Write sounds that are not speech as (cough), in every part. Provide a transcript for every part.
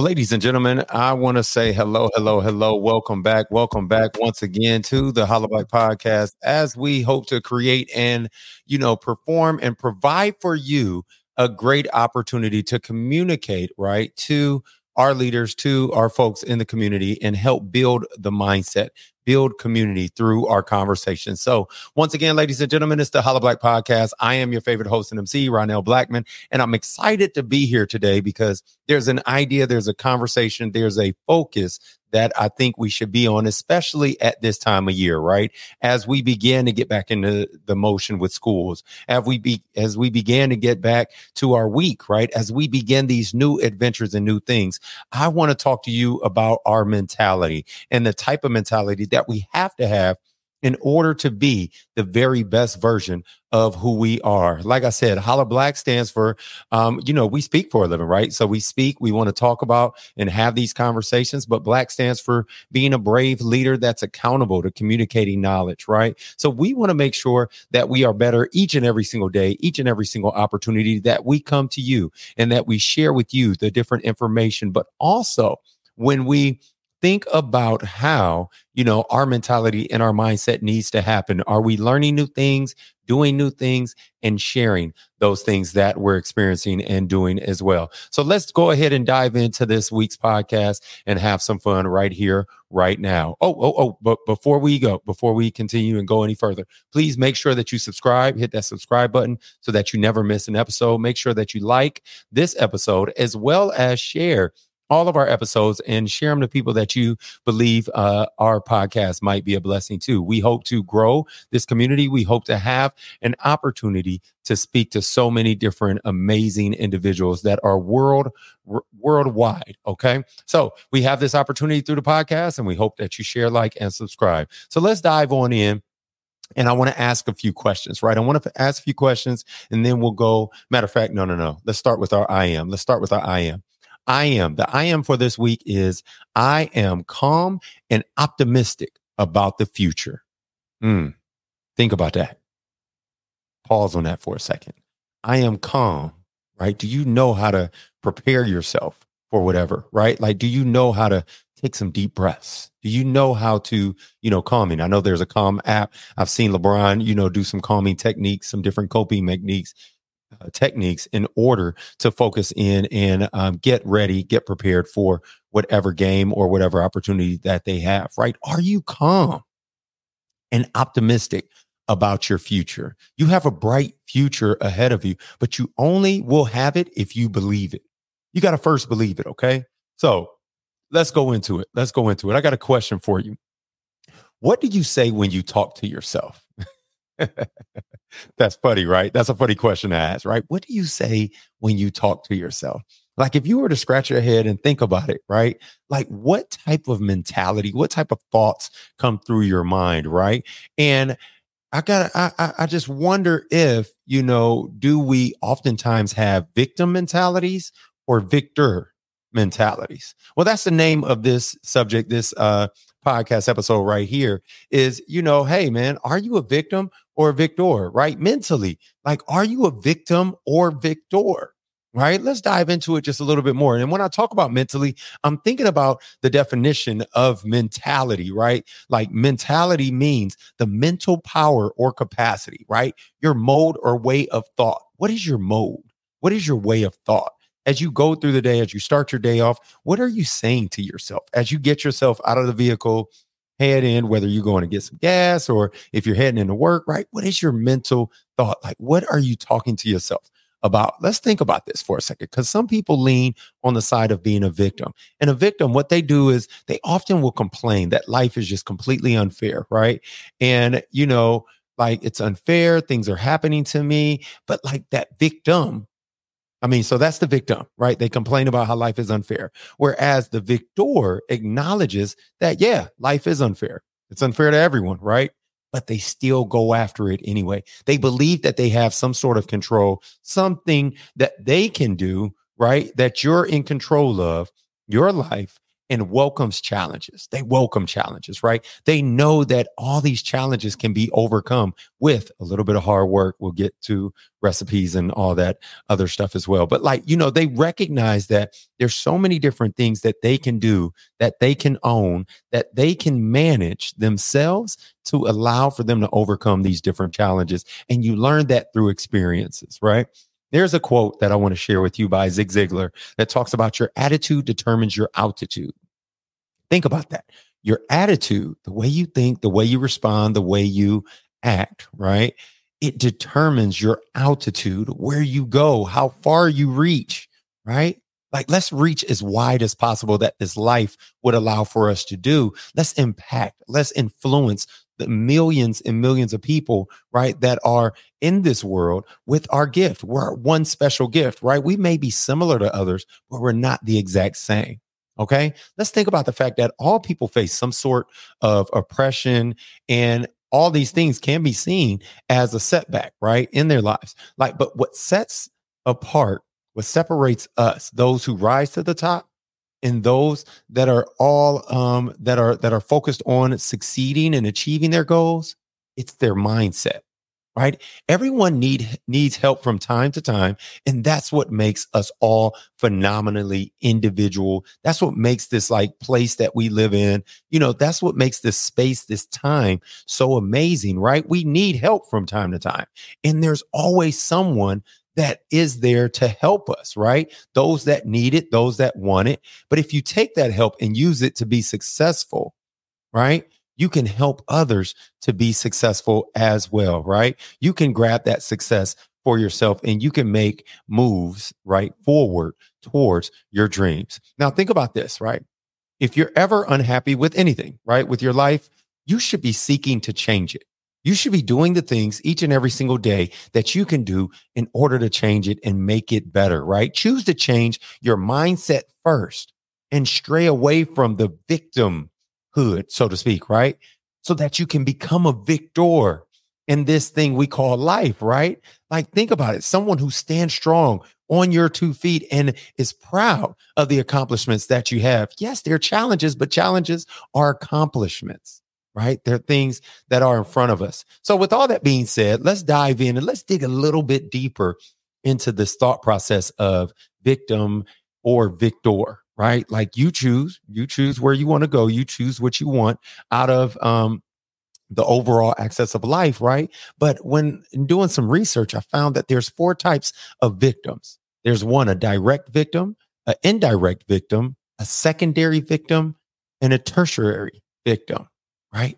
Well, ladies and gentlemen, I want to say hello, hello, hello. Welcome back. Welcome back once again to the Holla Black podcast as we hope to create and, you know, perform and provide for you a great opportunity to communicate, right, to our leaders, to our folks in the community and help build the mindset, build community through our conversation. So, once again, ladies and gentlemen, it's the Holla Black Podcast. I am your favorite host and MC, Ronnel Blackmon, and I'm excited to be here today because there's an idea, there's a conversation, there's a focus that I think we should be on, especially at this time of year, right? As we begin to get back into the motion with schools, as we be as we began to get back to our week, right? As we begin these new adventures and new things, I want to talk to you about our mentality and the type of mentality that we have to have in order to be the very best version of who we are. Like I said, Holla Black stands for, um, you know, we speak for a living, right? So we speak, we want to talk about and have these conversations, but Black stands for being a brave leader that's accountable to communicating knowledge, right? So we want to make sure that we are better each and every single day, each and every single opportunity that we come to you and that we share with you the different information, but also when we think about how you know our mentality and our mindset needs to happen. Are we learning new things doing new things and sharing those things that we're experiencing and doing as well? So let's go ahead and dive into this week's podcast and have some fun right here right now. Oh oh oh but before we go before we continue and go any further please make sure that you subscribe hit that subscribe button so that you never miss an episode. Make sure that you like this episode as well as share all of our episodes and share them to people that you believe uh, our podcast might be a blessing to. We hope to grow this community. We hope to have an opportunity to speak to so many different amazing individuals that are world r- worldwide. Okay, so we have this opportunity through the podcast, and we hope that you share, like, and subscribe. So let's dive on in and I want to ask a few questions, right? I want to ask a few questions and then we'll go. Matter of fact, no, no, no. Let's start with our I am. Let's start with our I am. I am. The I am for this week is I am calm and optimistic about the future. Mm, think about that. Pause on that for a second. I am calm, right? Do you know how to prepare yourself for whatever, right? Like, do you know how to take some deep breaths? Do you know how to, you know, calming? I know there's a calm app. I've seen LeBron, you know, do some calming techniques, some different coping techniques uh, techniques in order to focus in and um, get ready, get prepared for whatever game or whatever opportunity that they have, right? Are you calm and optimistic about your future? You have a bright future ahead of you, but you only will have it if you believe it. You got to first believe it, okay? So let's go into it. Let's go into it. I got a question for you. What do you say when you talk to yourself? (laughs) That's funny, right? That's a funny question to ask, right? What do you say when you talk to yourself? Like if you were to scratch your head and think about it, right? Like what type of mentality, what type of thoughts come through your mind, right? And I got I I just wonder if, you know, do we oftentimes have victim mentalities or victor mentalities? Well, that's the name of this subject, this uh podcast episode right here is, you know, hey man, are you a victim or a victor, right? Mentally, like, are you a victim or victor? Right. Let's dive into it just a little bit more. And when I talk about mentally, I'm thinking about the definition of mentality, right? Like mentality means the mental power or capacity, right? Your mode or way of thought. What is your mode? What is your way of thought? As you go through the day, as you start your day off, what are you saying to yourself as you get yourself out of the vehicle, head in, whether you're going to get some gas or if you're heading into work, right? What is your mental thought? Like, what are you talking to yourself about? Let's think about this for a second, because some people lean on the side of being a victim. And a victim, what they do is they often will complain that life is just completely unfair, right? And, you know, like it's unfair, things are happening to me, but like that victim I mean, so that's the victim, right? They complain about how life is unfair. Whereas the victor acknowledges that, yeah, life is unfair. It's unfair to everyone, right? But they still go after it anyway. They believe that they have some sort of control, something that they can do, right? That you're in control of your life and welcomes challenges. They welcome challenges, right? They know that all these challenges can be overcome with a little bit of hard work. We'll get to recipes and all that other stuff as well. But like, you know, they recognize that there's so many different things that they can do, that they can own, that they can manage themselves to allow for them to overcome these different challenges. And you learn that through experiences, right? There's a quote that I want to share with you by Zig Ziglar that talks about your attitude determines your altitude. Think about that. Your attitude, the way you think, the way you respond, the way you act, right? It determines your altitude, where you go, how far you reach, right? Like, let's reach as wide as possible that this life would allow for us to do. Let's impact, let's influence the millions and millions of people, right, that are in this world with our gift. We're one special gift, right? We may be similar to others, but we're not the exact same. Okay. Let's think about the fact that all people face some sort of oppression and all these things can be seen as a setback, right, in their lives. Like, but what sets apart, what separates us, those who rise to the top, and those that are all um, that are that are focused on succeeding and achieving their goals it's their mindset right everyone need needs help from time to time and that's what makes us all phenomenally individual that's what makes this like place that we live in you know that's what makes this space this time so amazing right we need help from time to time and there's always someone that is there to help us, right? Those that need it, those that want it. But if you take that help and use it to be successful, right? You can help others to be successful as well, right? You can grab that success for yourself and you can make moves right forward towards your dreams. Now, think about this, right? If you're ever unhappy with anything, right, with your life, you should be seeking to change it. You should be doing the things each and every single day that you can do in order to change it and make it better, right? Choose to change your mindset first and stray away from the victimhood, so to speak, right? So that you can become a victor in this thing we call life, right? Like, think about it someone who stands strong on your two feet and is proud of the accomplishments that you have. Yes, there are challenges, but challenges are accomplishments right? There are things that are in front of us. So, with all that being said, let's dive in and let's dig a little bit deeper into this thought process of victim or victor, right? Like you choose, you choose where you want to go, you choose what you want out of um, the overall access of life, right? But when doing some research, I found that there's four types of victims. There's one, a direct victim, an indirect victim, a secondary victim, and a tertiary victim right?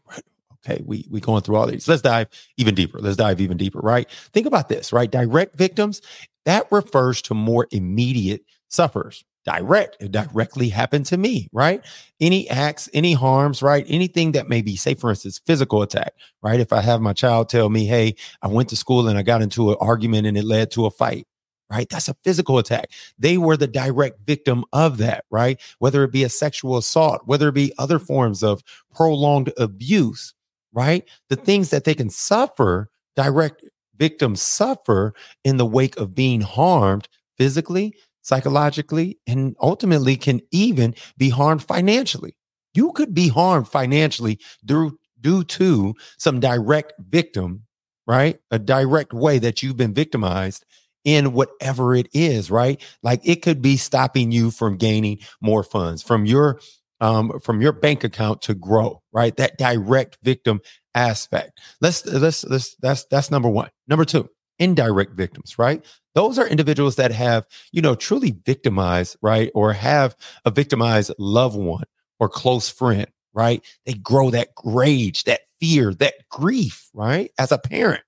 Okay, we we going through all these. Let's dive even deeper. Let's dive even deeper, right? Think about this, right? Direct victims, that refers to more immediate sufferers. Direct, it directly happened to me, right? Any acts, any harms, right? Anything that may be, say, for instance, physical attack, right? If I have my child tell me, hey, I went to school and I got into an argument and it led to a fight, right? That's a physical attack. They were the direct victim of that, right? Whether it be a sexual assault, whether it be other forms of prolonged abuse, right? The things that they can suffer, direct victims suffer in the wake of being harmed physically, psychologically, and ultimately can even be harmed financially. You could be harmed financially through due to some direct victim, right? A direct way that you've been victimized in whatever it is, right? Like it could be stopping you from gaining more funds from your um, from your bank account to grow, right? That direct victim aspect. Let's let's let's that's that's number one. Number two, indirect victims, right? Those are individuals that have, you know, truly victimized, right? Or have a victimized loved one or close friend, right? They grow that rage, that fear, that grief, right? As a parent,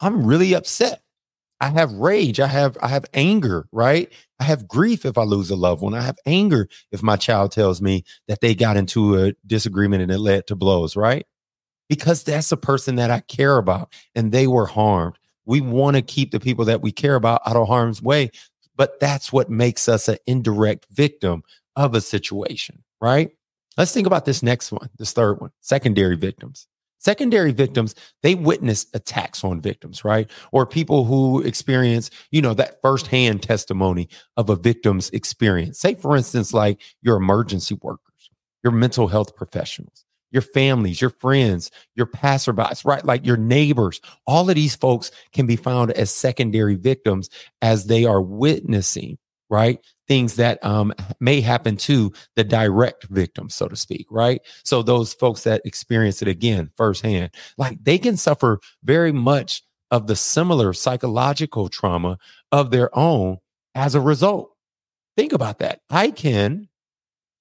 I'm really upset I have rage. I have I have anger, right? I have grief if I lose a loved one. I have anger if my child tells me that they got into a disagreement and it led to blows, right? Because that's a person that I care about and they were harmed. We want to keep the people that we care about out of harm's way, but that's what makes us an indirect victim of a situation, right? Let's think about this next one, this third one, secondary victims. Secondary victims, they witness attacks on victims, right? Or people who experience, you know, that firsthand testimony of a victim's experience. Say, for instance, like your emergency workers, your mental health professionals, your families, your friends, your passerbys, right? Like your neighbors. All of these folks can be found as secondary victims as they are witnessing, right? Things that um, may happen to the direct victim, so to speak, right? So those folks that experience it again firsthand, like they can suffer very much of the similar psychological trauma of their own as a result. Think about that. I can,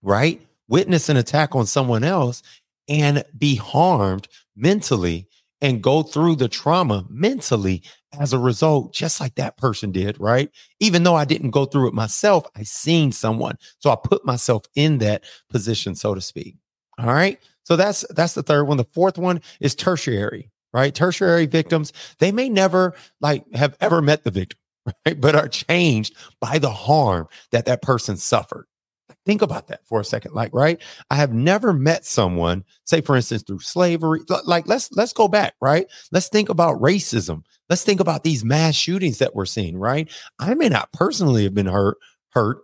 right, witness an attack on someone else and be harmed mentally and go through the trauma mentally as a result, just like that person did, right? Even though I didn't go through it myself, I seen someone. So I put myself in that position, so to speak. All right. So that's that's the third one. The fourth one is tertiary, right? Tertiary victims, they may never like have ever met the victim, (laughs) right? But are changed by the harm that that person suffered. Think about that for a second. Like, right? I have never met someone, say for instance, through slavery. Like, let's let's go back, right? Let's think about racism. Let's think about these mass shootings that we're seeing, right? I may not personally have been hurt, hurt.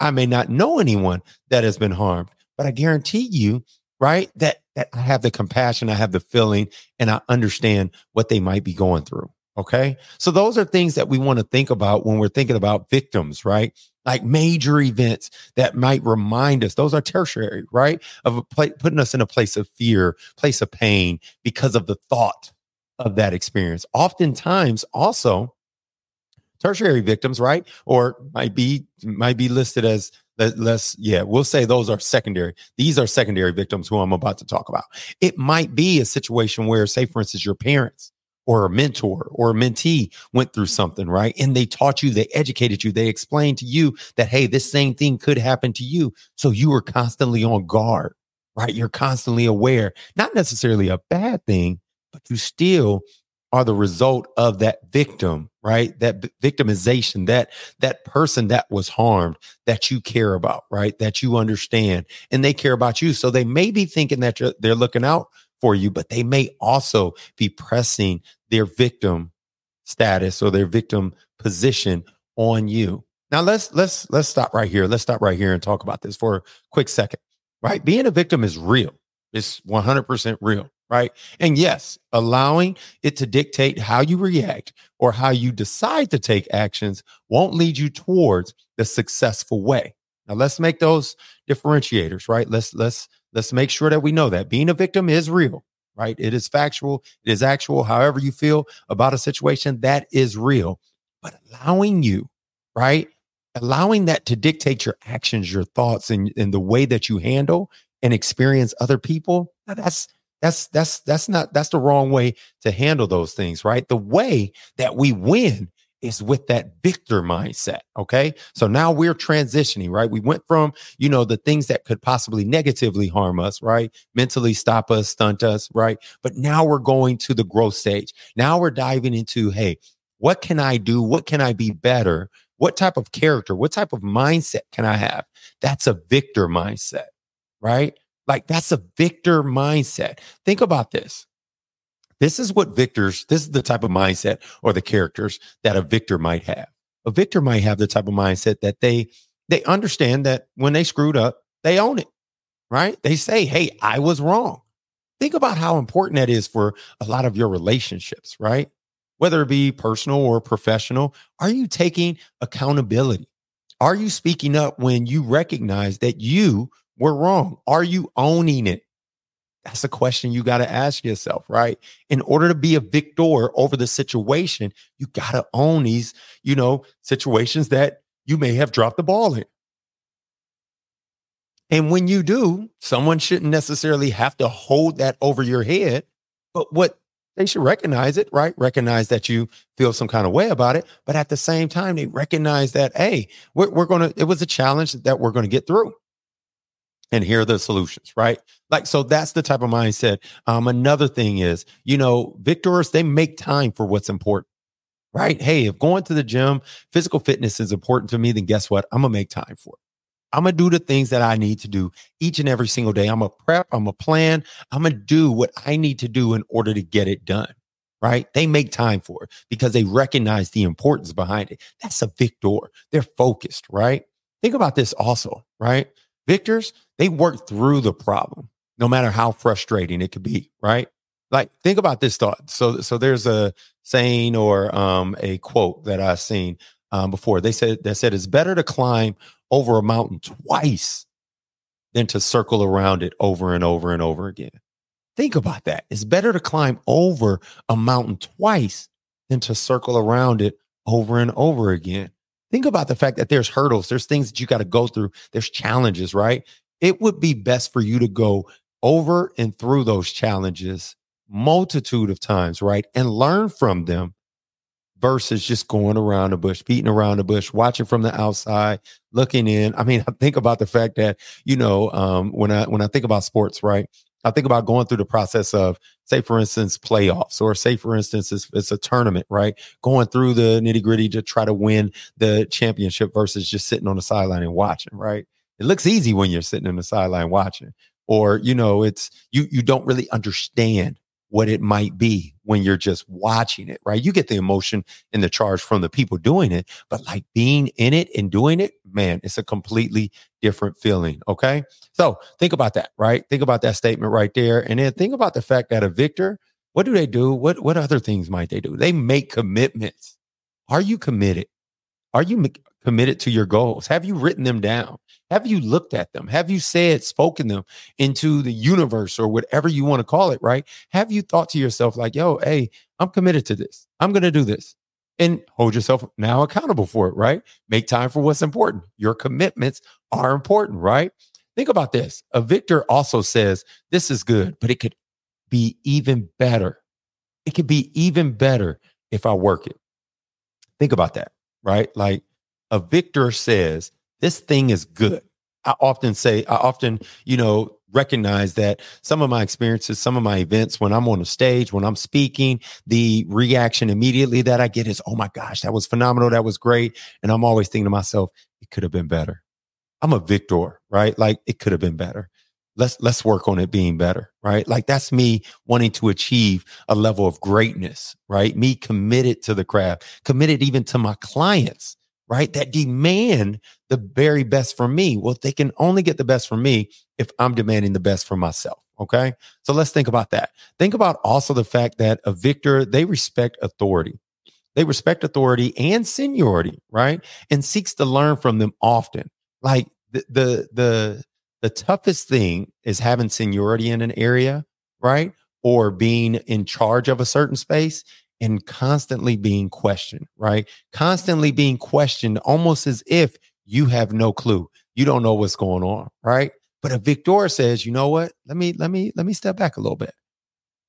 I may not know anyone that has been harmed, but I guarantee you, right, that that I have the compassion, I have the feeling, and I understand what they might be going through. Okay. So those are things that we want to think about when we're thinking about victims, right? Like major events that might remind us, those are tertiary, right? Of pl- putting us in a place of fear, place of pain because of the thought of that experience. Oftentimes also tertiary victims, right? Or might be, might be listed as let's yeah we'll say those are secondary these are secondary victims who i'm about to talk about it might be a situation where say for instance your parents or a mentor or a mentee went through mm-hmm. something, right? And they taught you, they educated you, they explained to you that, hey, this same thing could happen to you. So you were constantly on guard, right? You're constantly aware, not necessarily a bad thing, but you still are the result of that victim, right? That victimization, that that person that was harmed that you care about, right? That you understand and they care about you. So they may be thinking that they're looking out for you, but they may also be pressing their victim status or their victim position on you. Now let's let's let's stop right here. Let's stop right here and talk about this for a quick second. Right? Being a victim is real. It's 100% real, right? And yes, allowing it to dictate how you react or how you decide to take actions won't lead you towards the successful way. Now let's make those differentiators, right? Let's let's let's make sure that we know that being a victim is real, right? It is factual, it is actual. However you feel about a situation, that is real. But allowing you, right? Allowing that to dictate your actions, your thoughts, and, and the way that you handle and experience other people, that's that's that's that's not that's the wrong way to handle those things, right? The way that we win is with that victor mindset. Okay. So now we're transitioning, right? We went from, you know, the things that could possibly negatively harm us, right? Mentally stop us, stunt us, right? But now we're going to the growth stage. Now we're diving into, hey, what can I do? What can I be better? What type of character, what type of mindset can I have? That's a victor mindset, right? Like that's a victor mindset. Think about this. This is what victors, this is the type of mindset or the characters that a victor might have. A victor might have the type of mindset that they they understand that when they screwed up, they own it. Right? They say, "Hey, I was wrong." Think about how important that is for a lot of your relationships, right? Whether it be personal or professional, are you taking accountability? Are you speaking up when you recognize that you were wrong? Are you owning it? That's a question you got to ask yourself, right? In order to be a victor over the situation, you got to own these, you know, situations that you may have dropped the ball in. And when you do, someone shouldn't necessarily have to hold that over your head, but what they should recognize it, right? Recognize that you feel some kind of way about it, but at the same time, they recognize that, hey, we're, we're going to, it was a challenge that we're going to get through and here are the solutions, right? Like, so that's the type of mindset. Um, another thing is, you know, victors, they make time for what's important, right? Hey, if going to the gym, physical fitness is important to me, then guess what? I'm gonna make time for it. I'm gonna do the things that I need to do each and every single day. I'm a prep, I'm a plan, I'm gonna do what I need to do in order to get it done. Right? They make time for it because they recognize the importance behind it. That's a victor. They're focused, right? Think about this also, right? Victors, they work through the problem, no matter how frustrating it could be, right? Like think about this thought. So so there's a saying or um, a quote that I've seen um, before. They said that said it's better to climb over a mountain twice than to circle around it over and over and over again. Think about that. It's better to climb over a mountain twice than to circle around it over and over again. Think about the fact that there's hurdles, there's things that you got to go through, there's challenges, right? It would be best for you to go over and through those challenges multitude of times, right? And learn from them versus just going around the bush, beating around the bush, watching from the outside, looking in. I mean, I (laughs) think about the fact that, you know, um, when I when I think about sports, right? I think about going through the process of, say, for instance, playoffs, or say, for instance, it's, it's a tournament, right? Going through the nitty gritty to try to win the championship versus just sitting on the sideline and watching, right? It looks easy when you're sitting on the sideline watching, or you know, it's you you don't really understand what it might be when you're just watching it, right? You get the emotion and the charge from the people doing it, but like being in it and doing it, man, it's a completely different feeling. Okay. So think about that, right? Think about that statement right there. And then think about the fact that a victor, what do they do? What, what other things might they do? They make commitments. Are you committed? Are you committed to your goals? Have you written them down? Have you looked at them? Have you said, spoken them into the universe or whatever you want to call it, right? Have you thought to yourself, like, yo, hey, I'm committed to this. I'm going to do this. And hold yourself now accountable for it, right? Make time for what's important. Your commitments are important, right? Think about this. A victor also says, this is good, but it could be even better. It could be even better if I work it. Think about that, right? Like a victor says, this thing is good. I often say, I often, you know, recognize that some of my experiences, some of my events, when I'm on the stage, when I'm speaking, the reaction immediately that I get is, oh my gosh, that was phenomenal. That was great. And I'm always thinking to myself, it could have been better. I'm a victor, right? Like it could have been better. Let's let's work on it being better, right? Like that's me wanting to achieve a level of greatness, right? Me committed to the craft, committed even to my clients right? That demand the very best from me. Well, they can only get the best from me if I'm demanding the best for myself. Okay. So let's think about that. Think about also the fact that a victor, they respect authority. They respect authority and seniority, right? And seeks to learn from them often. Like the the the, the toughest thing is having seniority in an area, right? Or being in charge of a certain space and constantly being questioned, right? Constantly being questioned almost as if you have no clue. You don't know what's going on, right? But if Victor says, you know what? Let me let me let me step back a little bit.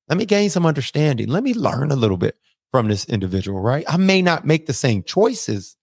Let me gain some understanding. Let me learn a little bit from this individual, right? I may not make the same choices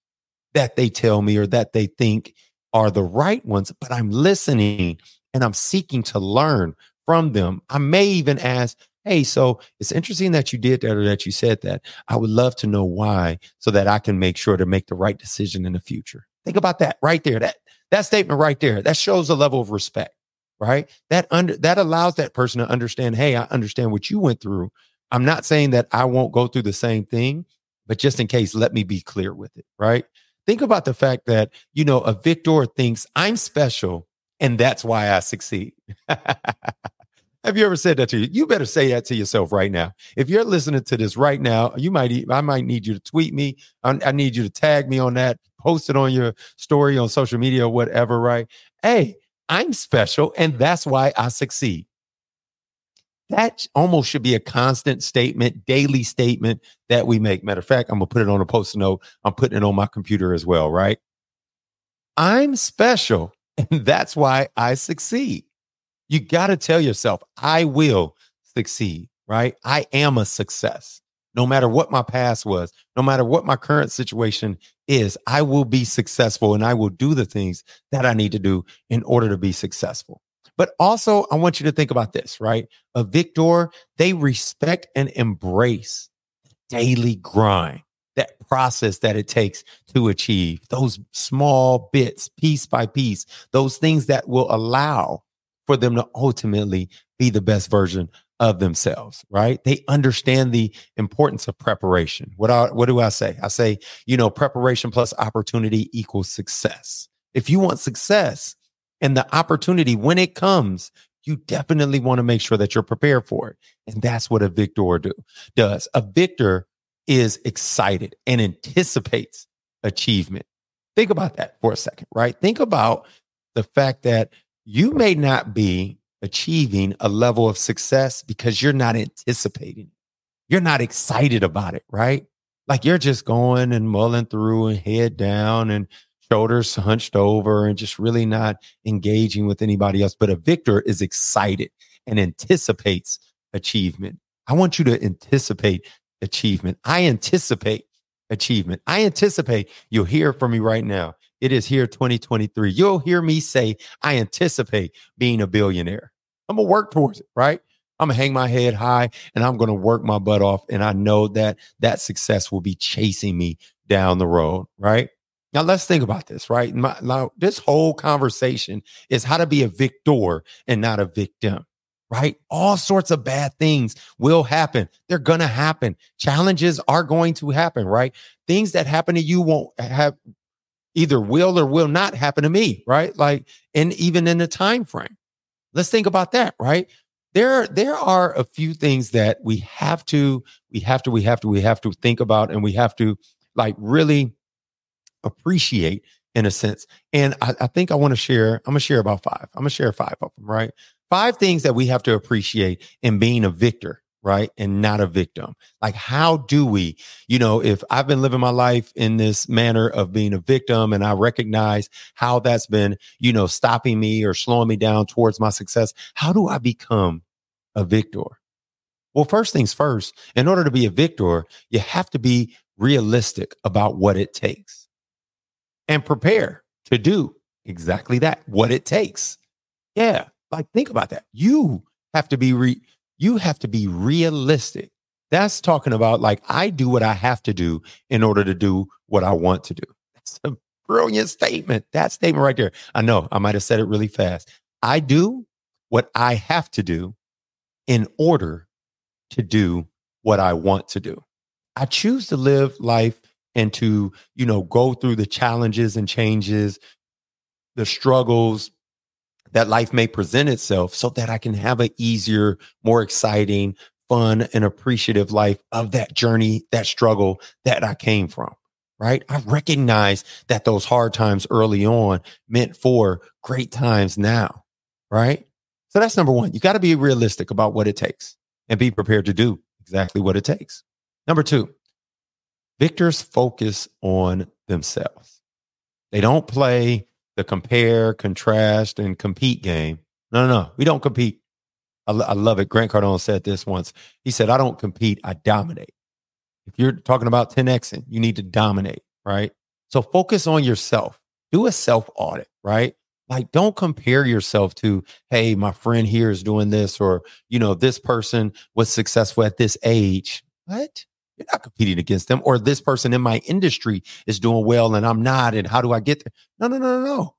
that they tell me or that they think are the right ones, but I'm listening and I'm seeking to learn from them. I may even ask, Hey, so it's interesting that you did that or that you said that. I would love to know why so that I can make sure to make the right decision in the future. Think about that right there. That that statement right there. That shows a level of respect, right? That under that allows that person to understand, hey, I understand what you went through. I'm not saying that I won't go through the same thing, but just in case, let me be clear with it, right? Think about the fact that, you know, a victor thinks I'm special and that's why I succeed. (laughs) Have you ever said that to you? You better say that to yourself right now. If you're listening to this right now, you might I might need you to tweet me. I, I need you to tag me on that, post it on your story on social media or whatever, right? Hey, I'm special and that's why I succeed. That almost should be a constant statement, daily statement that we make. Matter of fact, I'm gonna put it on a post note. I'm putting it on my computer as well, right? I'm special (laughs) and that's why I succeed. You got to tell yourself, I will succeed, right? I am a success. No matter what my past was, no matter what my current situation is, I will be successful and I will do the things that I need to do in order to be successful. But also, I want you to think about this, right? A victor, they respect and embrace daily grind, that process that it takes to achieve those small bits, piece by piece, those things that will allow for them to ultimately be the best version of themselves, right? They understand the importance of preparation. What I, what do I say? I say, you know, preparation plus opportunity equals success. If you want success, And the opportunity, when it comes, you definitely want to make sure that you're prepared for it. And that's what a victor do, does. A victor is excited and anticipates achievement. Think about that for a second, right? Think about the fact that you may not be achieving a level of success because you're not anticipating. You're not excited about it, right? Like you're just going and mulling through and head down and shoulders hunched over and just really not engaging with anybody else. But a victor is excited and anticipates achievement. I want you to anticipate achievement. I anticipate achievement. I anticipate you'll hear from me right now. It is here 2023. You'll hear me say, I anticipate being a billionaire. I'm going to work towards it, right? I'm going to hang my head high and I'm going to work my butt off. And I know that that success will be chasing me down the road, right? Now let's think about this, right? My, now, this whole conversation is how to be a victor and not a victim, right? All sorts of bad things will happen. They're going to happen. Challenges are going to happen, right? Things that happen to you won't have either will or will not happen to me, right? Like, and even in the time frame. Let's think about that, right? There, there are a few things that we have to, we have to, we have to, we have to think about, and we have to like really appreciate in a sense. And I, I think I want to share, I'm going to share about five. I'm going to share five of them, right? Five things that we have to appreciate in being a victor, right? And not a victim. Like, how do we, you know, if I've been living my life in this manner of being a victim and I recognize how that's been, you know, stopping me or slowing me down towards my success, how do I become a victor? Well, first things first, in order to be a victor, you have to be realistic about what it takes and prepare to do exactly that, what it takes. Yeah. Like think about that. You have to be re- you have to be realistic. That's talking about like I do what I have to do in order to do what I want to do. That's a brilliant statement. That statement right there. I know I might have said it really fast. I do what I have to do in order to do what I want to do. I choose to live life and to, you know, go through the challenges and changes, the struggles that life may present itself so that I can have an easier, more exciting, fun, and appreciative life of that journey, that struggle that I came from. Right. I recognize that those hard times early on meant for great times now. Right. So that's number one. You got to be realistic about what it takes and be prepared to do exactly what it takes. Number two, Victors focus on themselves. They don't play the compare, contrast, and compete game. No, no, no. We don't compete. I, I love it. Grant Cardone said this once. He said, I don't compete, I dominate. If you're talking about 10Xing, you need to dominate, right? So focus on yourself. Do a self audit, right? Like, don't compare yourself to, hey, my friend here is doing this, or, you know, this person was successful at this age. What? You're not competing against them. Or this person in my industry is doing well and I'm not. And how do I get there? No, no, no, no, no.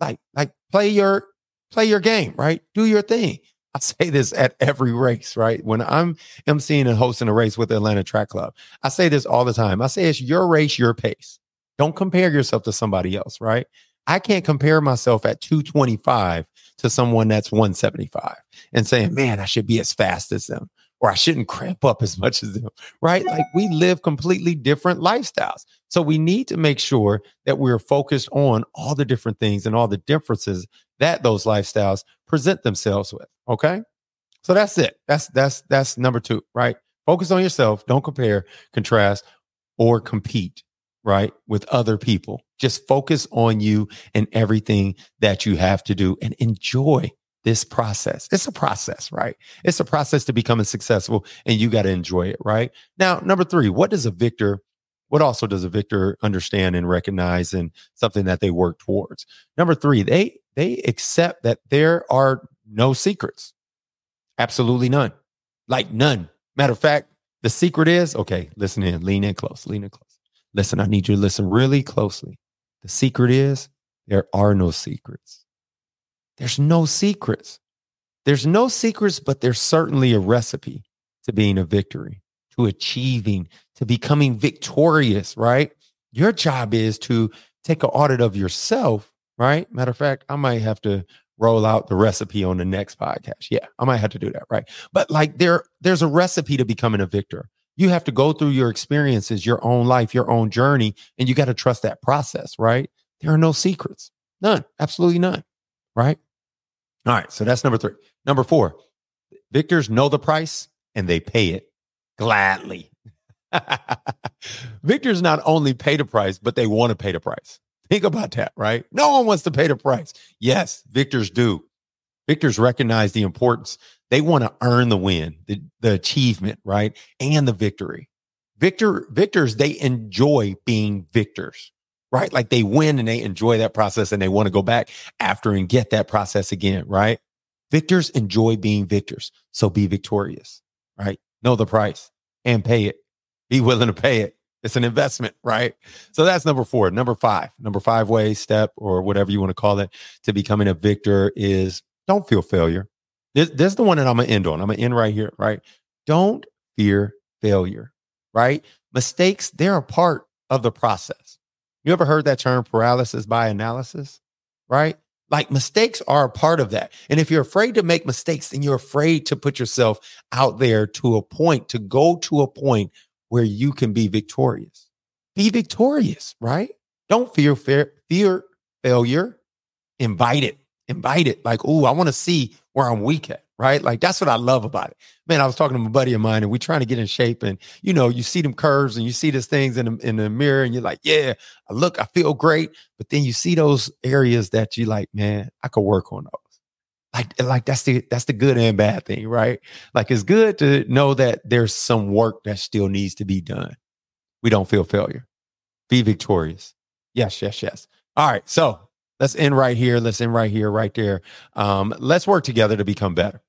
Like, like play your play your game, right? Do your thing. I say this at every race, right? When I'm emceeing and hosting a race with the Atlanta Track Club, I say this all the time. I say it's your race, your pace. Don't compare yourself to somebody else, right? I can't compare myself at 225 to someone that's 175 and saying, man, I should be as fast as them or I shouldn't cramp up as much as them, right? Like we live completely different lifestyles. So we need to make sure that we're focused on all the different things and all the differences that those lifestyles present themselves with. Okay. So that's it. That's that's that's number two, right? Focus on yourself. Don't compare, contrast, or compete, right, with other people. Just focus on you and everything that you have to do and enjoy this process. It's a process, right? It's a process to becoming successful and you got to enjoy it, right? Now, number three, what does a victor, what also does a victor understand and recognize and something that they work towards? Number three, they, they accept that there are no secrets. Absolutely none. Like none. Matter of fact, the secret is okay, listen in, lean in close, lean in close. Listen, I need you to listen really closely. The secret is there are no secrets. There's no secrets. There's no secrets, but there's certainly a recipe to being a victory, to achieving, to becoming victorious, right? Your job is to take an audit of yourself right? Matter of fact, I might have to roll out the recipe on the next podcast. Yeah, I might have to do that, right? But like there, there's a recipe to becoming a victor. You have to go through your experiences, your own life, your own journey, and you got to trust that process, right? There are no secrets. None. Absolutely none. Right? All right. So that's number three. Number four, victors know the price and they pay it gladly. (laughs) victors not only pay the price, but they want to pay the price. Think about that, right? No one wants to pay the price. Yes, victors do. Victors recognize the importance. They want to earn the win, the, the achievement, right? And the victory. Victor, victors, they enjoy being victors, right? Like they win and they enjoy that process and they want to go back after and get that process again, right? Victors enjoy being victors. So be victorious, right? Know the price and pay it. Be willing to pay it. It's an investment, right? So that's number four. Number five, number five way step or whatever you want to call it to becoming a victor is don't feel failure. This, this is the one that I'm going to end on. I'm going to end right here, right? Don't fear failure, right? Mistakes, they're a part of the process. You ever heard that term paralysis by analysis, right? Like mistakes are a part of that. And if you're afraid to make mistakes, then you're afraid to put yourself out there to a point, to go to a point where you can be victorious. Be victorious, right? Don't fear fear, fear failure. Invite it. Invite it. Like, oh, I want to see where I'm weak at, right? Like that's what I love about it. Man, I was talking to a buddy of mine and we're trying to get in shape and you know, you see them curves and you see these things in the, in the mirror and you're like, yeah, I look, I feel great. But then you see those areas that you like, man, I could work on those like like that's the that's the good and bad thing right like it's good to know that there's some work that still needs to be done we don't feel failure be victorious yes yes yes all right so let's end right here let's end right here right there um let's work together to become better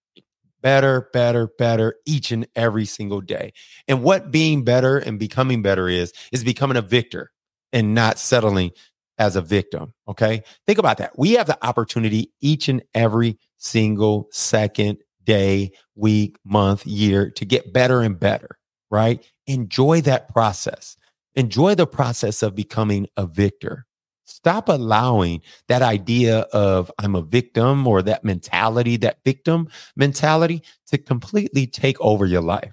better better better each and every single day and what being better and becoming better is is becoming a victor and not settling as a victim. Okay. Think about that. We have the opportunity each and every single second, day, week, month, year to get better and better, right? Enjoy that process. Enjoy the process of becoming a victor. Stop allowing that idea of I'm a victim or that mentality, that victim mentality to completely take over your life.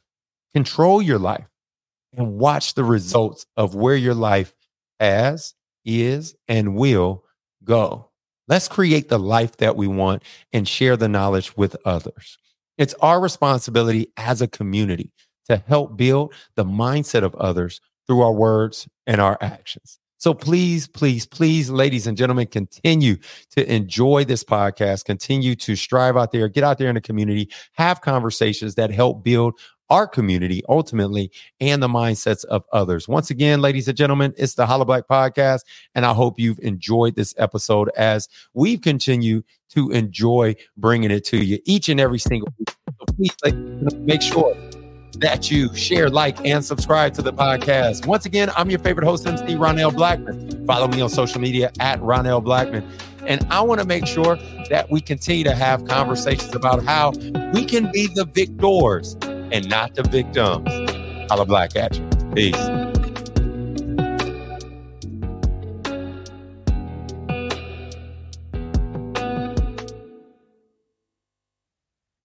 Control your life and watch the results of where your life has is, and will go. Let's create the life that we want and share the knowledge with others. It's our responsibility as a community to help build the mindset of others through our words and our actions. So please, please, please, ladies and gentlemen, continue to enjoy this podcast. Continue to strive out there, get out there in the community, have conversations that help build our community ultimately and the mindsets of others. Once again, ladies and gentlemen, it's the Holla Black Podcast, and I hope you've enjoyed this episode as we continue to enjoy bringing it to you each and every single week. So please make sure that you share, like, and subscribe to the podcast. Once again, I'm your favorite host, MC Ronnel Blackmon. Follow me on social media at Ronnel Blackmon. And I want to make sure that we continue to have conversations about how we can be the victors and not the victims. Holla Black at you. Peace.